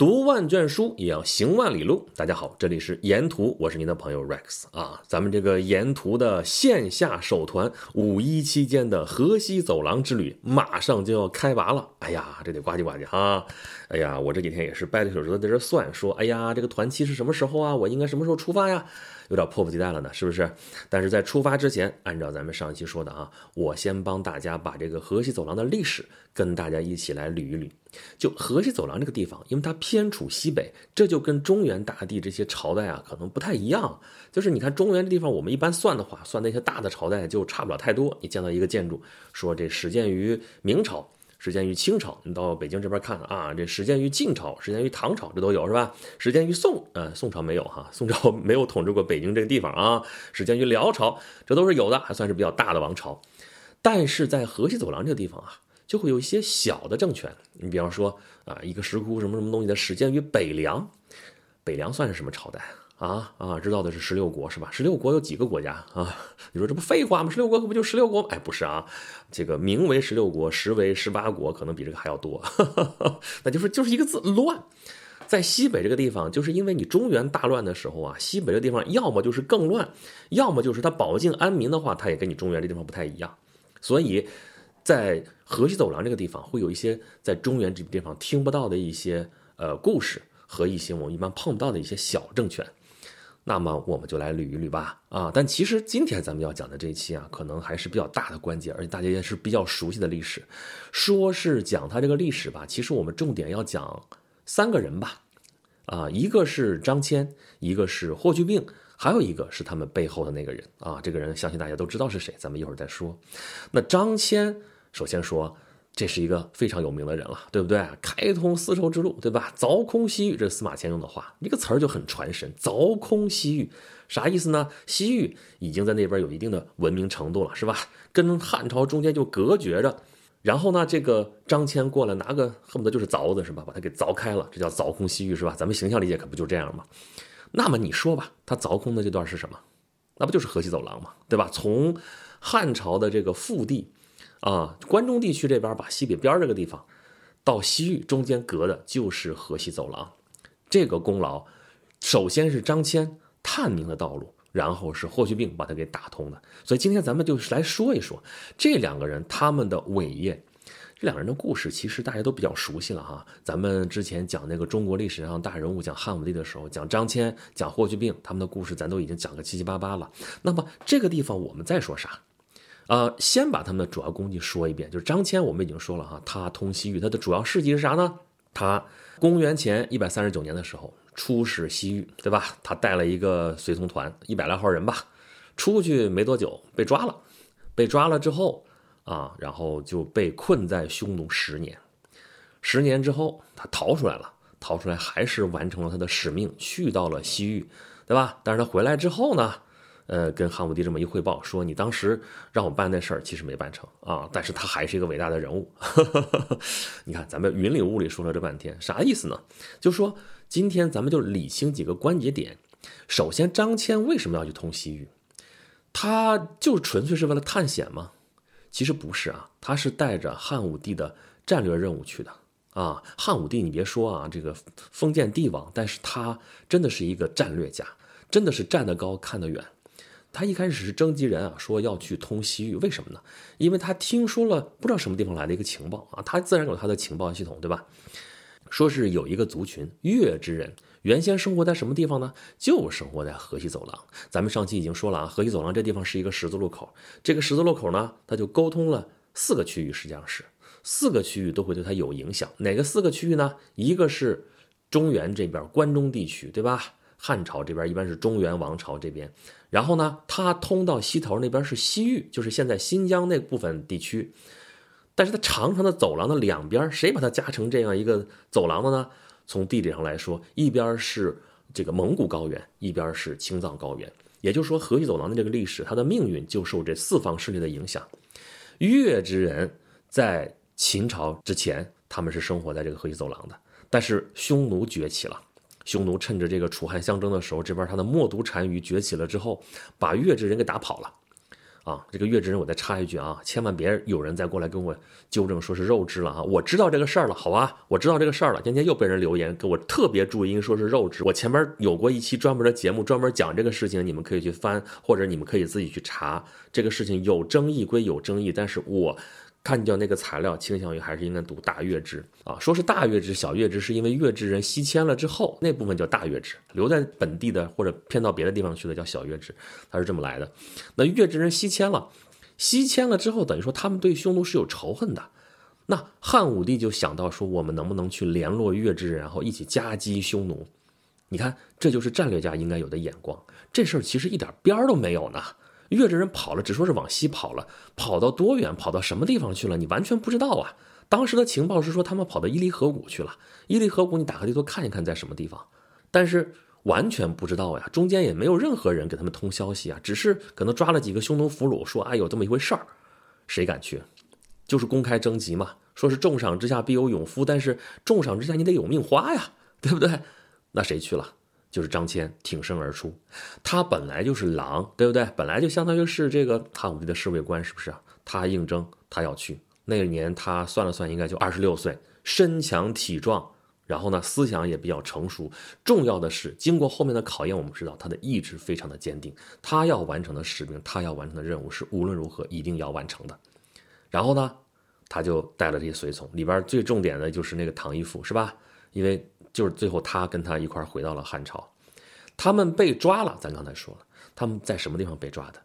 读万卷书也要行万里路。大家好，这里是沿途，我是您的朋友 Rex 啊。咱们这个沿途的线下首团五一期间的河西走廊之旅马上就要开拔了。哎呀，这得呱唧呱唧哈！哎呀，我这几天也是掰着手指头在这算，说哎呀，这个团期是什么时候啊？我应该什么时候出发呀？有点迫不及待了呢，是不是？但是在出发之前，按照咱们上一期说的啊，我先帮大家把这个河西走廊的历史跟大家一起来捋一捋。就河西走廊这个地方，因为它偏处西北，这就跟中原大地这些朝代啊可能不太一样。就是你看中原地方，我们一般算的话，算那些大的朝代就差不了太多。你见到一个建筑，说这始建于明朝。始建于清朝，你到北京这边看啊，这始建于晋朝，始建于唐朝，这都有是吧？始建于宋，呃，宋朝没有哈，宋朝没有统治过北京这个地方啊。始建于辽朝，这都是有的，还算是比较大的王朝。但是在河西走廊这个地方啊，就会有一些小的政权。你比方说啊，一个石窟什么什么东西的，始建于北凉，北凉算是什么朝代？啊啊，知道的是十六国是吧？十六国有几个国家啊？你说这不废话吗？十六国可不就十六国？哎，不是啊，这个名为十六国，实为十八国，可能比这个还要多。那就是就是一个字乱。在西北这个地方，就是因为你中原大乱的时候啊，西北这地方要么就是更乱，要么就是它保境安民的话，它也跟你中原这地方不太一样。所以在河西走廊这个地方，会有一些在中原这个地方听不到的一些呃故事和一些我们一般碰不到的一些小政权。那么我们就来捋一捋吧，啊！但其实今天咱们要讲的这一期啊，可能还是比较大的关节，而且大家也是比较熟悉的历史。说是讲他这个历史吧，其实我们重点要讲三个人吧，啊，一个是张骞，一个是霍去病，还有一个是他们背后的那个人啊。这个人相信大家都知道是谁，咱们一会儿再说。那张骞首先说。这是一个非常有名的人了，对不对？开通丝绸之路，对吧？凿空西域，这是司马迁用的话，这个词儿就很传神。凿空西域，啥意思呢？西域已经在那边有一定的文明程度了，是吧？跟汉朝中间就隔绝着。然后呢，这个张骞过来拿个恨不得就是凿子，是吧？把它给凿开了，这叫凿空西域，是吧？咱们形象理解可不就这样吗？那么你说吧，他凿空的这段是什么？那不就是河西走廊吗？对吧？从汉朝的这个腹地。啊，关中地区这边把西北边这个地方，到西域中间隔的就是河西走廊，这个功劳，首先是张骞探明的道路，然后是霍去病把它给打通的。所以今天咱们就是来说一说这两个人他们的伟业，这两个人的故事其实大家都比较熟悉了哈。咱们之前讲那个中国历史上大人物，讲汉武帝的时候，讲张骞，讲霍去病，他们的故事咱都已经讲个七七八八了。那么这个地方我们再说啥？呃，先把他们的主要功绩说一遍，就是张骞，我们已经说了哈，他通西域，他的主要事迹是啥呢？他公元前一百三十九年的时候出使西域，对吧？他带了一个随从团，一百来号人吧，出去没多久被抓了，被抓了之后啊，然后就被困在匈奴十年，十年之后他逃出来了，逃出来还是完成了他的使命，去到了西域，对吧？但是他回来之后呢？呃，跟汉武帝这么一汇报，说你当时让我办那事儿，其实没办成啊。但是他还是一个伟大的人物。你看，咱们云里雾里说了这半天，啥意思呢？就说今天咱们就理清几个关节点。首先，张骞为什么要去通西域？他就纯粹是为了探险吗？其实不是啊，他是带着汉武帝的战略任务去的啊。汉武帝，你别说啊，这个封建帝王，但是他真的是一个战略家，真的是站得高看得远。他一开始是征集人啊，说要去通西域，为什么呢？因为他听说了不知道什么地方来的一个情报啊，他自然有他的情报系统，对吧？说是有一个族群月之人，原先生活在什么地方呢？就生活在河西走廊。咱们上期已经说了啊，河西走廊这地方是一个十字路口，这个十字路口呢，它就沟通了四个区域，实际上是四个区域都会对它有影响。哪个四个区域呢？一个是中原这边关中地区，对吧？汉朝这边一般是中原王朝这边，然后呢，它通到西头那边是西域，就是现在新疆那部分地区。但是它长长的走廊的两边，谁把它加成这样一个走廊的呢？从地理上来说，一边是这个蒙古高原，一边是青藏高原。也就是说，河西走廊的这个历史，它的命运就受这四方势力的影响。越之人在秦朝之前，他们是生活在这个河西走廊的，但是匈奴崛起了。匈奴趁着这个楚汉相争的时候，这边他的冒毒单于崛起了之后，把越之人给打跑了，啊，这个月之人，我再插一句啊，千万别有人再过来跟我纠正说是肉质了啊！我知道这个事儿了，好吧，我知道这个事儿了。今天又被人留言给我特别注音说是肉质，我前面有过一期专门的节目，专门讲这个事情，你们可以去翻，或者你们可以自己去查。这个事情有争议归有争议，但是我。看叫那个材料，倾向于还是应该读大月支啊。说是大月支、小月支，是因为月支人西迁了之后，那部分叫大月支，留在本地的或者偏到别的地方去的叫小月支，它是这么来的。那月支人西迁了，西迁了之后，等于说他们对匈奴是有仇恨的。那汉武帝就想到说，我们能不能去联络月支人，然后一起夹击匈奴？你看，这就是战略家应该有的眼光。这事儿其实一点边儿都没有呢。越这人跑了，只说是往西跑了，跑到多远，跑到什么地方去了，你完全不知道啊。当时的情报是说他们跑到伊犁河谷去了，伊犁河谷你打开地图看一看在什么地方，但是完全不知道呀，中间也没有任何人给他们通消息啊，只是可能抓了几个匈奴俘虏，说哎有这么一回事儿，谁敢去？就是公开征集嘛，说是重赏之下必有勇夫，但是重赏之下你得有命花呀，对不对？那谁去了？就是张骞挺身而出，他本来就是狼，对不对？本来就相当于是这个汉武帝的侍卫官，是不是啊？他应征，他要去。那年他算了算，应该就二十六岁，身强体壮，然后呢，思想也比较成熟。重要的是，经过后面的考验，我们知道他的意志非常的坚定。他要完成的使命，他要完成的任务是无论如何一定要完成的。然后呢，他就带了这些随从，里边最重点的就是那个唐一父，是吧？因为。就是最后他跟他一块回到了汉朝，他们被抓了。咱刚才说了，他们在什么地方被抓的？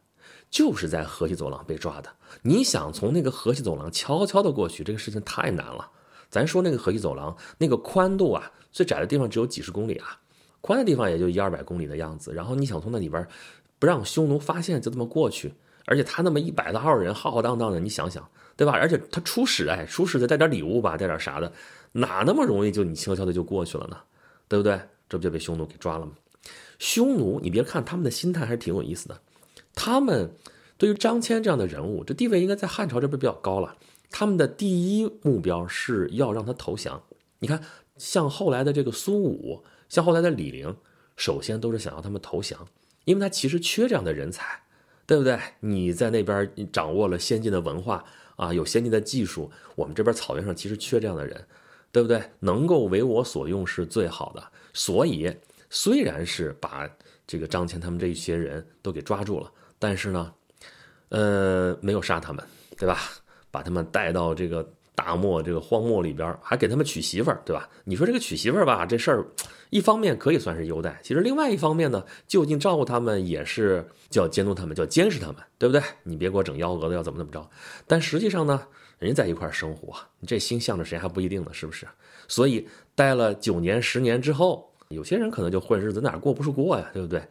就是在河西走廊被抓的。你想从那个河西走廊悄悄的过去，这个事情太难了。咱说那个河西走廊，那个宽度啊，最窄的地方只有几十公里啊，宽的地方也就一二百公里的样子。然后你想从那里边不让匈奴发现，就这么过去，而且他那么一百多号人浩浩荡荡的，你想想，对吧？而且他出使，哎，出使得带点礼物吧，带点啥的。哪那么容易就你悄悄的就过去了呢？对不对？这不就被匈奴给抓了吗？匈奴，你别看他们的心态还是挺有意思的。他们对于张骞这样的人物，这地位应该在汉朝这边比较高了。他们的第一目标是要让他投降。你看，像后来的这个苏武，像后来的李陵，首先都是想要他们投降，因为他其实缺这样的人才，对不对？你在那边掌握了先进的文化啊，有先进的技术，我们这边草原上其实缺这样的人。对不对？能够为我所用是最好的。所以，虽然是把这个张骞他们这一些人都给抓住了，但是呢，呃，没有杀他们，对吧？把他们带到这个大漠、这个荒漠里边，还给他们娶媳妇儿，对吧？你说这个娶媳妇儿吧，这事儿，一方面可以算是优待，其实另外一方面呢，就近照顾他们也是叫监督他们，叫监视他们，对不对？你别给我整幺蛾子，要怎么怎么着？但实际上呢？人家在一块生活，你这心向着谁还不一定呢，是不是？所以待了九年、十年之后，有些人可能就混日子，哪过不是过呀，对不对？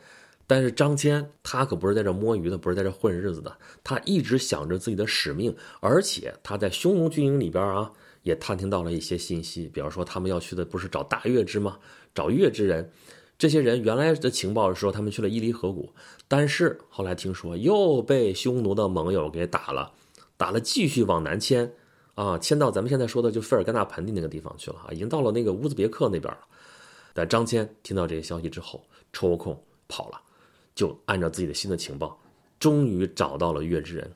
但是张骞他可不是在这摸鱼的，不是在这混日子的，他一直想着自己的使命，而且他在匈奴军营里边啊，也探听到了一些信息，比方说他们要去的不是找大月之吗？找月之人，这些人原来的情报是说他们去了伊犁河谷，但是后来听说又被匈奴的盟友给打了。打了，继续往南迁，啊，迁到咱们现在说的就费尔干纳盆地那个地方去了啊，已经到了那个乌兹别克那边了。但张骞听到这些消息之后，抽空跑了，就按照自己的新的情报，终于找到了月之人。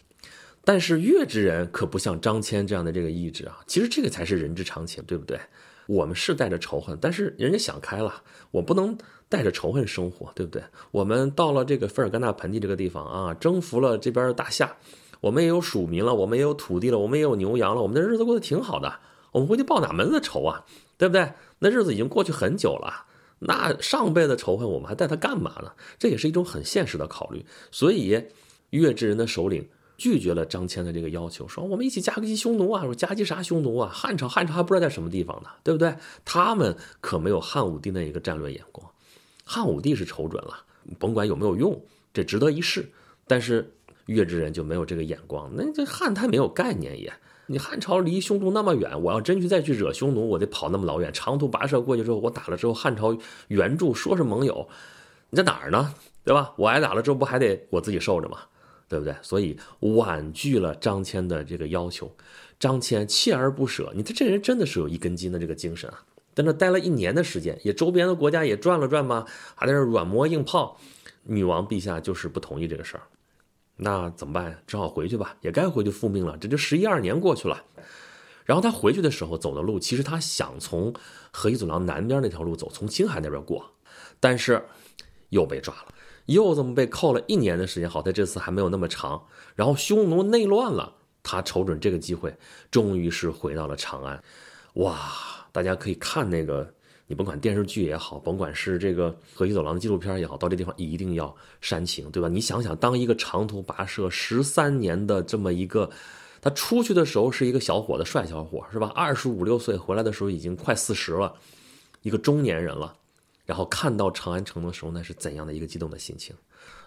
但是月之人可不像张骞这样的这个意志啊，其实这个才是人之常情，对不对？我们是带着仇恨，但是人家想开了，我不能带着仇恨生活，对不对？我们到了这个费尔干纳盆地这个地方啊，征服了这边的大夏。我们也有属民了，我们也有土地了，我们也有牛羊了，我们的日子过得挺好的。我们回去报哪门子仇啊？对不对？那日子已经过去很久了，那上辈子仇恨我们还带他干嘛呢？这也是一种很现实的考虑。所以，越之人的首领拒绝了张骞的这个要求，说我们一起夹击匈奴啊！说夹击啥匈奴啊？汉朝，汉朝还不知道在什么地方呢，对不对？他们可没有汉武帝那一个战略眼光。汉武帝是瞅准了，甭管有没有用，这值得一试。但是。越之人就没有这个眼光，那这汉太没有概念也。你汉朝离匈奴那么远，我要真去再去惹匈奴，我得跑那么老远，长途跋涉过去之后，我打了之后，汉朝援助说是盟友，你在哪儿呢？对吧？我挨打了之后，不还得我自己受着吗？对不对？所以婉拒了张骞的这个要求。张骞锲而不舍，你这这人真的是有一根筋的这个精神啊！在那待了一年的时间，也周边的国家也转了转嘛，还在那软磨硬泡。女王陛下就是不同意这个事儿。那怎么办？只好回去吧，也该回去复命了。这就十一二年过去了。然后他回去的时候走的路，其实他想从河西走廊南边那条路走，从青海那边过，但是又被抓了，又这么被扣了一年的时间。好在这次还没有那么长。然后匈奴内乱了，他瞅准这个机会，终于是回到了长安。哇，大家可以看那个，你甭管电视剧也好，甭管是这个河西走廊的纪录片也好，到这地方一定要煽情，对吧？你想想，当一个长途跋涉十三年的这么一个。他出去的时候是一个小伙子，帅小伙是吧？二十五六岁，回来的时候已经快四十了，一个中年人了。然后看到长安城的时候，那是怎样的一个激动的心情？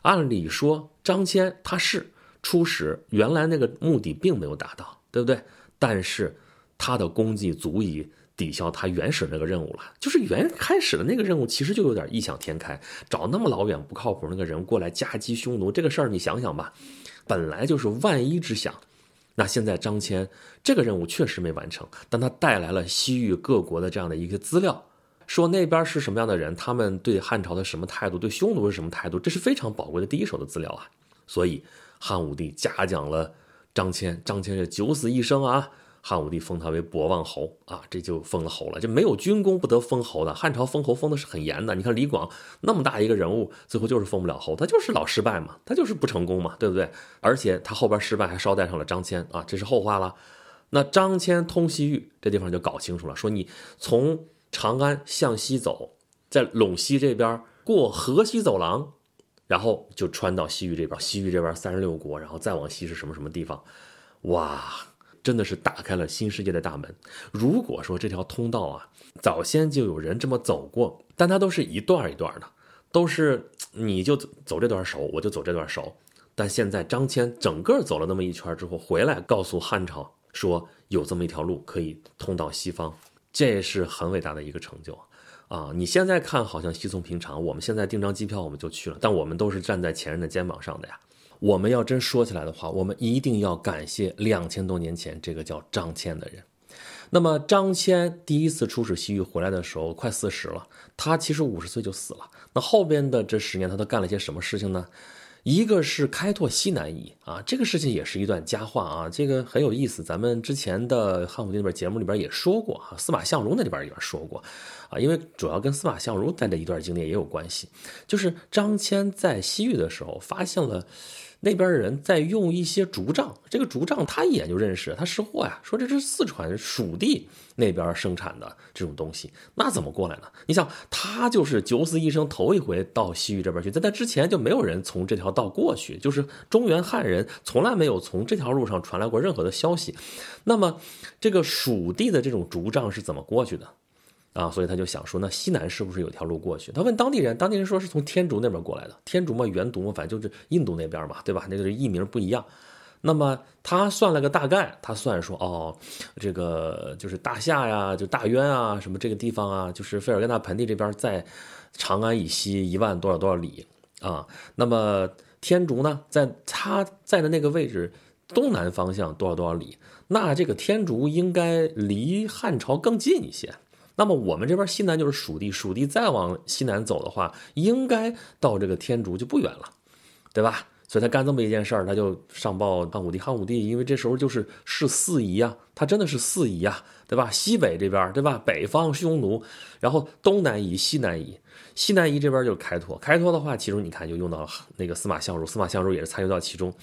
按理说，张骞他是初始原来那个目的并没有达到，对不对？但是他的功绩足以抵消他原始那个任务了。就是原开始的那个任务其实就有点异想天开，找那么老远不靠谱那个人过来夹击匈奴，这个事儿你想想吧，本来就是万一之想。那现在张骞这个任务确实没完成，但他带来了西域各国的这样的一个资料，说那边是什么样的人，他们对汉朝的什么态度，对匈奴是什么态度，这是非常宝贵的第一手的资料啊。所以汉武帝嘉奖了张骞，张骞是九死一生啊。汉武帝封他为博望侯啊，这就封了侯了，就没有军功不得封侯的。汉朝封侯封的是很严的。你看李广那么大一个人物，最后就是封不了侯，他就是老失败嘛，他就是不成功嘛，对不对？而且他后边失败还捎带上了张骞啊，这是后话了。那张骞通西域这地方就搞清楚了，说你从长安向西走，在陇西这边过河西走廊，然后就穿到西域这边，西域这边三十六国，然后再往西是什么什么地方？哇！真的是打开了新世界的大门。如果说这条通道啊，早先就有人这么走过，但它都是一段一段的，都是你就走这段熟，我就走这段熟。但现在张骞整个走了那么一圈之后，回来告诉汉朝说有这么一条路可以通到西方，这是很伟大的一个成就啊！你现在看好像稀松平常，我们现在订张机票我们就去了，但我们都是站在前人的肩膀上的呀。我们要真说起来的话，我们一定要感谢两千多年前这个叫张骞的人。那么张骞第一次出使西域回来的时候，快四十了，他其实五十岁就死了。那后边的这十年，他都干了些什么事情呢？一个是开拓西南夷啊，这个事情也是一段佳话啊，这个很有意思。咱们之前的汉武帝那边节目里边也说过啊，司马相如那里边也说过啊，因为主要跟司马相如在这一段经历也有关系，就是张骞在西域的时候发现了。那边的人在用一些竹杖，这个竹杖他一眼就认识，他识货呀，说这是四川蜀地那边生产的这种东西，那怎么过来呢？你想，他就是九死一生头一回到西域这边去，在他之前就没有人从这条道过去，就是中原汉人从来没有从这条路上传来过任何的消息。那么，这个蜀地的这种竹杖是怎么过去的？啊，所以他就想说，那西南是不是有条路过去？他问当地人，当地人说是从天竺那边过来的。天竺嘛，原毒嘛，反正就是印度那边嘛，对吧？那个译名不一样。那么他算了个大概，他算说，哦，这个就是大夏呀，就大渊啊，什么这个地方啊，就是费尔干纳盆地这边，在长安以西一万多少多少里啊。那么天竺呢，在他在的那个位置东南方向多少多少里？那这个天竺应该离汉朝更近一些。那么我们这边西南就是蜀地，蜀地再往西南走的话，应该到这个天竺就不远了，对吧？所以他干这么一件事儿，他就上报汉武帝。汉武帝因为这时候就是是四夷啊，他真的是四夷啊，对吧？西北这边，对吧？北方匈奴，然后东南夷、西南夷，西南夷这边就是开拓。开拓的话，其中你看就用到了那个司马相如，司马相如也是参与到其中。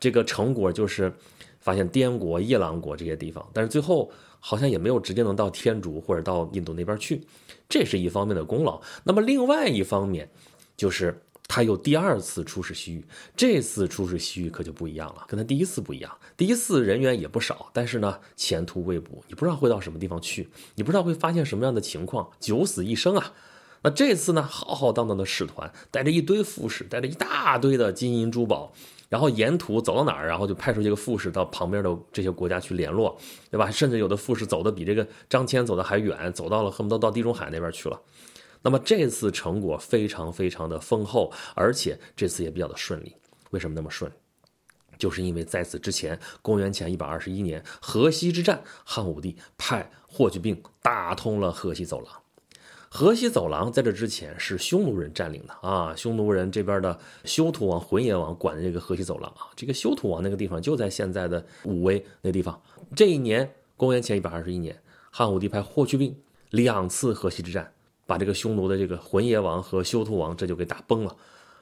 这个成果就是发现滇国、夜郎国这些地方，但是最后。好像也没有直接能到天竺或者到印度那边去，这是一方面的功劳。那么另外一方面，就是他又第二次出使西域，这次出使西域可就不一样了，跟他第一次不一样。第一次人员也不少，但是呢前途未卜，你不知道会到什么地方去，你不知道会发现什么样的情况，九死一生啊。那这次呢浩浩荡荡的使团，带着一堆副使，带着一大堆的金银珠宝。然后沿途走到哪儿，然后就派出这个副使到旁边的这些国家去联络，对吧？甚至有的副使走的比这个张骞走的还远，走到了恨不得到地中海那边去了。那么这次成果非常非常的丰厚，而且这次也比较的顺利。为什么那么顺？就是因为在此之前，公元前一百二十一年河西之战，汉武帝派霍去病打通了河西走廊。河西走廊在这之前是匈奴人占领的啊，匈奴人这边的休屠王、浑邪王管的这个河西走廊啊，这个休屠王那个地方就在现在的武威那地方。这一年，公元前一百二十一年，汉武帝派霍去病两次河西之战，把这个匈奴的这个浑邪王和休屠王这就给打崩了。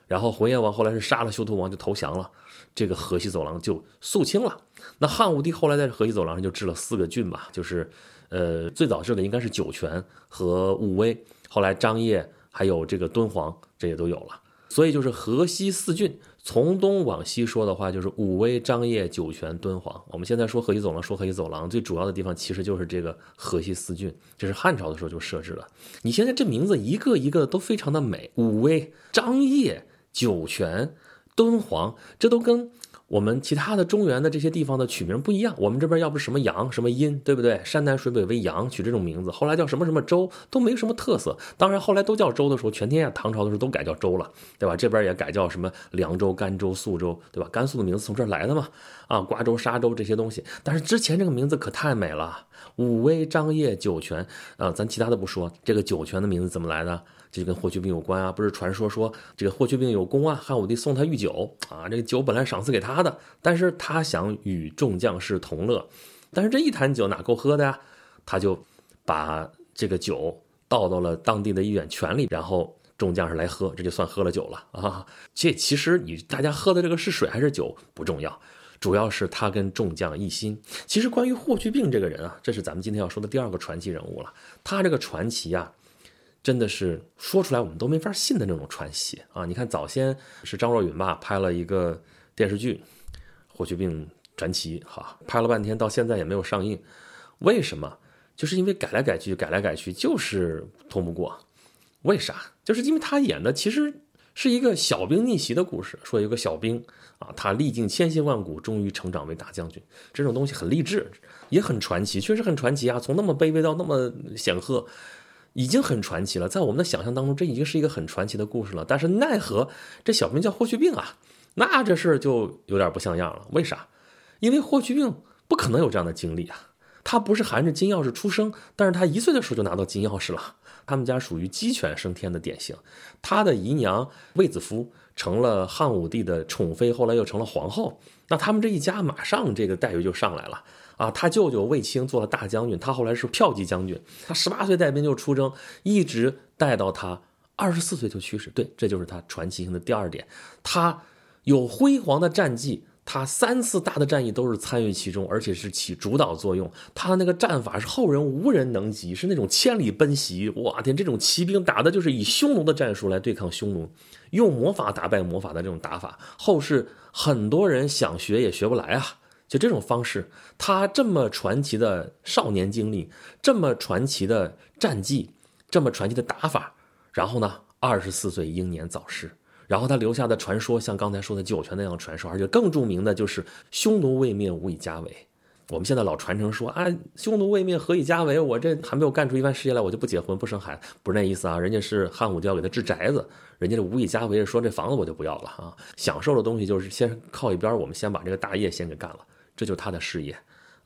然后浑邪王后来是杀了休屠王就投降了，这个河西走廊就肃清了。那汉武帝后来在河西走廊上就治了四个郡吧，就是。呃，最早设的应该是酒泉和武威，后来张掖还有这个敦煌，这些都有了。所以就是河西四郡，从东往西说的话，就是武威、张掖、酒泉、敦煌。我们现在说河西走廊，说河西走廊最主要的地方其实就是这个河西四郡，这是汉朝的时候就设置了。你现在这名字一个一个都非常的美，武威、张掖、酒泉、敦煌，这都跟。我们其他的中原的这些地方的取名不一样，我们这边要不是什么阳什么阴，对不对？山南水北为阳，取这种名字，后来叫什么什么州都没什么特色。当然后来都叫州的时候，全天下唐朝的时候都改叫州了，对吧？这边也改叫什么凉州、甘州、肃州，对吧？甘肃的名字从这儿来的嘛，啊，瓜州、沙州这些东西。但是之前这个名字可太美了，武威、张掖、酒泉，啊，咱其他的不说，这个酒泉的名字怎么来的？这就跟霍去病有关啊，不是传说说这个霍去病有功啊，汉武帝送他御酒啊，这个酒本来赏赐给他的，但是他想与众将士同乐，但是这一坛酒哪够喝的呀？他就把这个酒倒到了当地的一远泉里，然后众将士来喝，这就算喝了酒了啊。这其实你大家喝的这个是水还是酒不重要，主要是他跟众将一心。其实关于霍去病这个人啊，这是咱们今天要说的第二个传奇人物了。他这个传奇啊。真的是说出来我们都没法信的那种传奇啊！你看早先是张若昀吧拍了一个电视剧《霍去病传奇》，哈，拍了半天到现在也没有上映，为什么？就是因为改来改去，改来改去就是通不过。为啥？就是因为他演的其实是一个小兵逆袭的故事，说有个小兵啊，他历尽千辛万苦，终于成长为大将军，这种东西很励志，也很传奇，确实很传奇啊！从那么卑微到那么显赫。已经很传奇了，在我们的想象当中，这已经是一个很传奇的故事了。但是奈何这小名叫霍去病啊，那这事就有点不像样了。为啥？因为霍去病不可能有这样的经历啊，他不是含着金钥匙出生，但是他一岁的时候就拿到金钥匙了。他们家属于鸡犬升天的典型，他的姨娘卫子夫成了汉武帝的宠妃，后来又成了皇后，那他们这一家马上这个待遇就上来了。啊，他舅舅卫青做了大将军，他后来是骠骑将军。他十八岁带兵就出征，一直带到他二十四岁就去世。对，这就是他传奇性的第二点。他有辉煌的战绩，他三次大的战役都是参与其中，而且是起主导作用。他那个战法是后人无人能及，是那种千里奔袭。哇天，这种骑兵打的就是以匈奴的战术来对抗匈奴，用魔法打败魔法的这种打法，后世很多人想学也学不来啊。就这种方式，他这么传奇的少年经历，这么传奇的战绩，这么传奇的打法，然后呢，二十四岁英年早逝，然后他留下的传说，像刚才说的酒泉那样传说，而且更著名的就是匈奴未灭，无以家为。我们现在老传承说啊，匈奴未灭，何以家为？我这还没有干出一番事业来，我就不结婚不生孩子，不是那意思啊。人家是汉武帝要给他置宅子，人家这无以家为，说这房子我就不要了啊。享受的东西就是先靠一边，我们先把这个大业先给干了。这就是他的事业，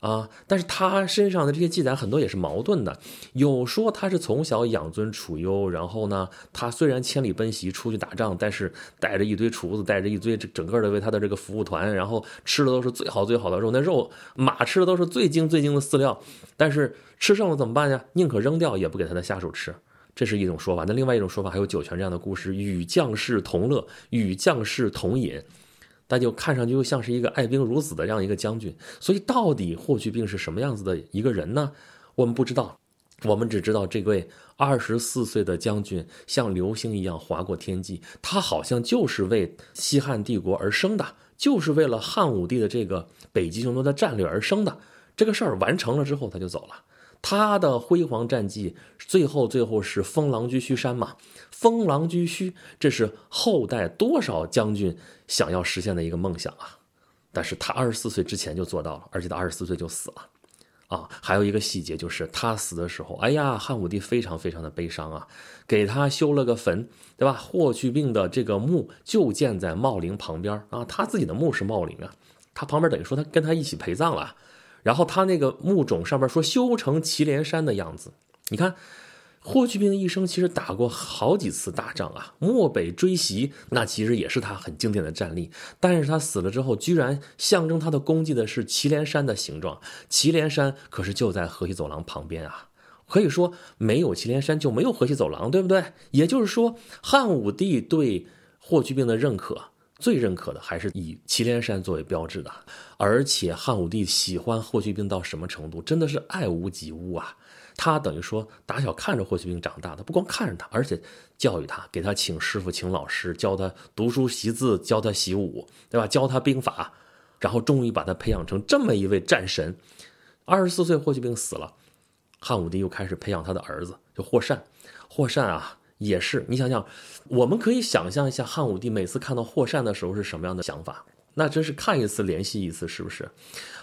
啊！但是他身上的这些记载很多也是矛盾的，有说他是从小养尊处优，然后呢，他虽然千里奔袭出去打仗，但是带着一堆厨子，带着一堆整个的为他的这个服务团，然后吃的都是最好最好的肉，那肉马吃的都是最精最精的饲料，但是吃剩了怎么办呀？宁可扔掉也不给他的下属吃，这是一种说法。那另外一种说法还有酒泉这样的故事，与将士同乐，与将士同饮。那就看上去又像是一个爱兵如子的这样一个将军，所以到底霍去病是什么样子的一个人呢？我们不知道，我们只知道这位二十四岁的将军像流星一样划过天际，他好像就是为西汉帝国而生的，就是为了汉武帝的这个北极匈奴的战略而生的。这个事儿完成了之后，他就走了。他的辉煌战绩，最后最后是封狼居胥山嘛？封狼居胥，这是后代多少将军想要实现的一个梦想啊！但是他二十四岁之前就做到了，而且他二十四岁就死了，啊！还有一个细节就是他死的时候，哎呀，汉武帝非常非常的悲伤啊，给他修了个坟，对吧？霍去病的这个墓就建在茂陵旁边啊，他自己的墓是茂陵啊，他旁边等于说他跟他一起陪葬了。然后他那个墓冢上面说修成祁连山的样子，你看，霍去病一生其实打过好几次大仗啊，漠北追袭，那其实也是他很经典的战例。但是他死了之后，居然象征他的功绩的是祁连山的形状。祁连山可是就在河西走廊旁边啊，可以说没有祁连山就没有河西走廊，对不对？也就是说，汉武帝对霍去病的认可，最认可的还是以祁连山作为标志的。而且汉武帝喜欢霍去病到什么程度？真的是爱屋及乌啊！他等于说打小看着霍去病长大的，不光看着他，而且教育他，给他请师傅、请老师，教他读书习字，教他习武，对吧？教他兵法，然后终于把他培养成这么一位战神。二十四岁，霍去病死了，汉武帝又开始培养他的儿子，就霍善。霍善啊，也是你想想，我们可以想象一下，汉武帝每次看到霍善的时候是什么样的想法？那真是看一次怜惜一次，是不是？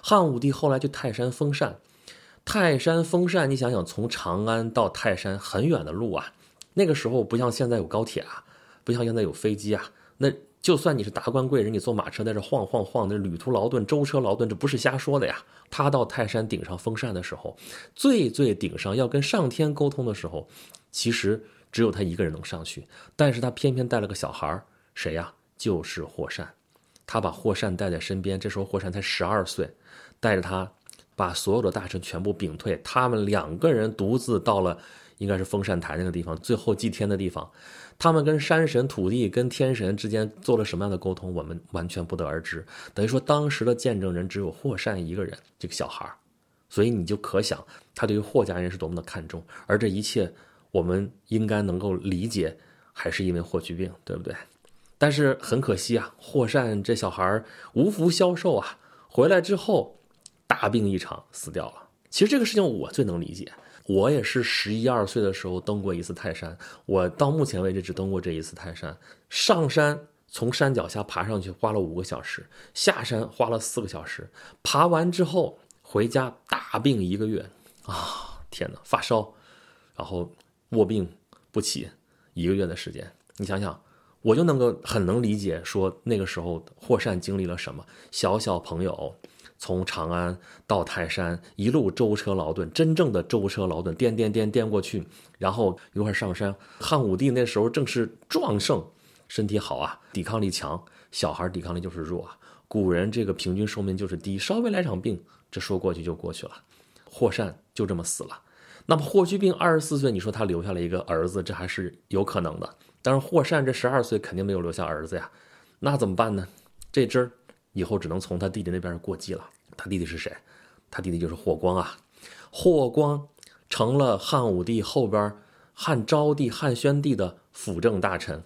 汉武帝后来去泰山封禅。泰山封禅，你想想，从长安到泰山很远的路啊。那个时候不像现在有高铁啊，不像现在有飞机啊。那就算你是达官贵人，你坐马车在这晃晃晃，那旅途劳顿、舟车劳顿，这不是瞎说的呀。他到泰山顶上封禅的时候，最最顶上要跟上天沟通的时候，其实只有他一个人能上去，但是他偏偏带了个小孩谁呀？就是霍善。他把霍善带在身边，这时候霍善才十二岁，带着他。把所有的大臣全部屏退，他们两个人独自到了，应该是封禅台那个地方，最后祭天的地方。他们跟山神、土地、跟天神之间做了什么样的沟通，我们完全不得而知。等于说，当时的见证人只有霍善一个人，这个小孩所以你就可想，他对于霍家人是多么的看重。而这一切，我们应该能够理解，还是因为霍去病，对不对？但是很可惜啊，霍善这小孩无福消受啊，回来之后。大病一场，死掉了。其实这个事情我最能理解，我也是十一二岁的时候登过一次泰山。我到目前为止只登过这一次泰山。上山从山脚下爬上去花了五个小时，下山花了四个小时。爬完之后回家大病一个月啊！天哪，发烧，然后卧病不起一个月的时间。你想想，我就能够很能理解，说那个时候霍善经历了什么。小小朋友。从长安到泰山，一路舟车劳顿，真正的舟车劳顿，颠颠颠颠过去，然后一块上山。汉武帝那时候正是壮盛，身体好啊，抵抗力强。小孩抵抗力就是弱啊。古人这个平均寿命就是低，稍微来场病，这说过去就过去了。霍善就这么死了。那么霍去病二十四岁，你说他留下了一个儿子，这还是有可能的。但是霍善这十二岁肯定没有留下儿子呀，那怎么办呢？这支儿。以后只能从他弟弟那边过继了。他弟弟是谁？他弟弟就是霍光啊。霍光成了汉武帝后边汉昭帝、汉宣帝的辅政大臣。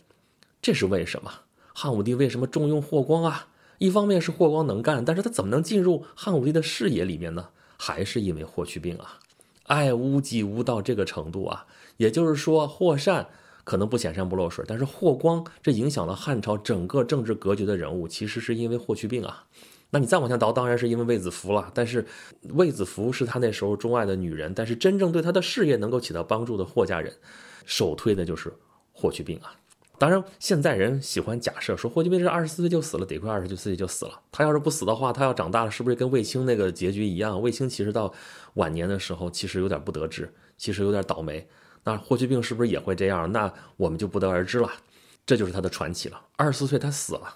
这是为什么？汉武帝为什么重用霍光啊？一方面是霍光能干，但是他怎么能进入汉武帝的视野里面呢？还是因为霍去病啊？爱屋及乌到这个程度啊？也就是说，霍善。可能不显山不漏水，但是霍光这影响了汉朝整个政治格局的人物，其实是因为霍去病啊。那你再往下倒，当然是因为卫子夫了。但是卫子夫是他那时候钟爱的女人，但是真正对他的事业能够起到帮助的霍家人，首推的就是霍去病啊。当然，现在人喜欢假设说霍去病是二十四岁就死了，得亏二十九岁就死了。他要是不死的话，他要长大了，是不是跟卫青那个结局一样？卫青其实到晚年的时候，其实有点不得志，其实有点倒霉。那霍去病是不是也会这样？那我们就不得而知了。这就是他的传奇了。二十四岁他死了，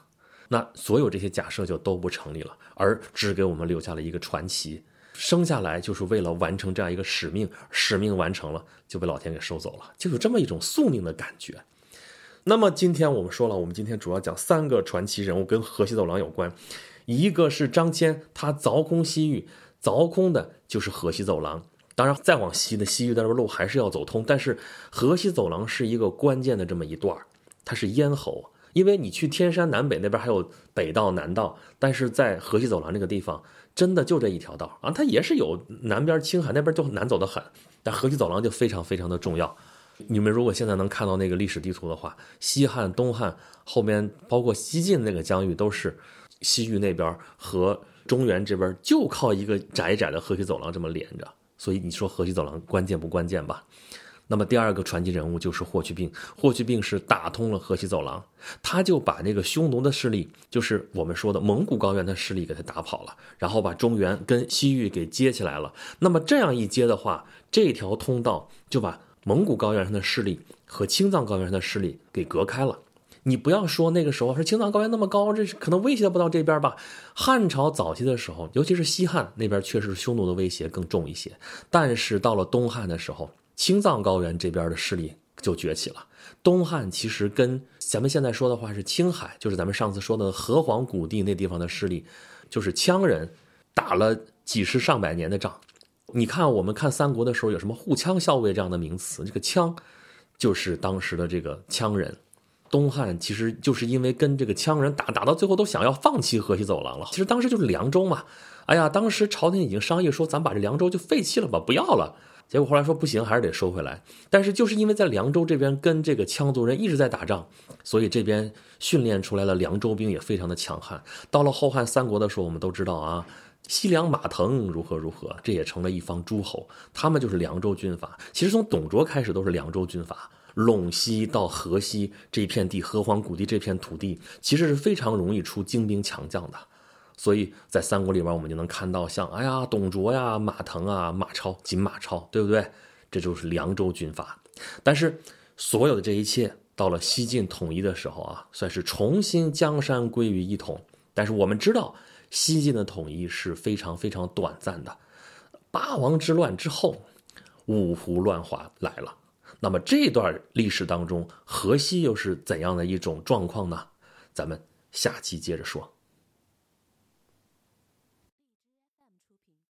那所有这些假设就都不成立了，而只给我们留下了一个传奇。生下来就是为了完成这样一个使命，使命完成了就被老天给收走了，就有这么一种宿命的感觉。那么今天我们说了，我们今天主要讲三个传奇人物跟河西走廊有关，一个是张骞，他凿空西域，凿空的就是河西走廊。当然，再往西的西域的路还是要走通，但是河西走廊是一个关键的这么一段它是咽喉。因为你去天山南北那边还有北道南道，但是在河西走廊这个地方，真的就这一条道啊，它也是有南边青海那边就难走的很，但河西走廊就非常非常的重要。你们如果现在能看到那个历史地图的话，西汉、东汉后面包括西晋那个疆域都是西域那边和中原这边就靠一个窄窄的河西走廊这么连着。所以你说河西走廊关键不关键吧？那么第二个传奇人物就是霍去病。霍去病是打通了河西走廊，他就把那个匈奴的势力，就是我们说的蒙古高原的势力给他打跑了，然后把中原跟西域给接起来了。那么这样一接的话，这条通道就把蒙古高原上的势力和青藏高原上的势力给隔开了。你不要说那个时候说青藏高原那么高，这可能威胁不到这边吧？汉朝早期的时候，尤其是西汉那边，确实匈奴的威胁更重一些。但是到了东汉的时候，青藏高原这边的势力就崛起了。东汉其实跟咱们现在说的话是青海，就是咱们上次说的河湟谷地那地方的势力，就是羌人打了几十上百年的仗。你看，我们看三国的时候有什么护羌校尉这样的名词？这个羌就是当时的这个羌人。东汉其实就是因为跟这个羌人打，打到最后都想要放弃河西走廊了。其实当时就是凉州嘛。哎呀，当时朝廷已经商议说，咱把这凉州就废弃了吧，不要了。结果后来说不行，还是得收回来。但是就是因为在凉州这边跟这个羌族人一直在打仗，所以这边训练出来的凉州兵也非常的强悍。到了后汉三国的时候，我们都知道啊，西凉马腾如何如何，这也成了一方诸侯，他们就是凉州军阀。其实从董卓开始都是凉州军阀。陇西到河西这片地，河湟谷地这片土地，其实是非常容易出精兵强将的。所以在三国里边，我们就能看到像哎呀，董卓呀、马腾啊、马超、锦马超，对不对？这就是凉州军阀。但是所有的这一切，到了西晋统一的时候啊，算是重新江山归于一统。但是我们知道，西晋的统一是非常非常短暂的。八王之乱之后，五胡乱华来了。那么这段历史当中，河西又是怎样的一种状况呢？咱们下期接着说。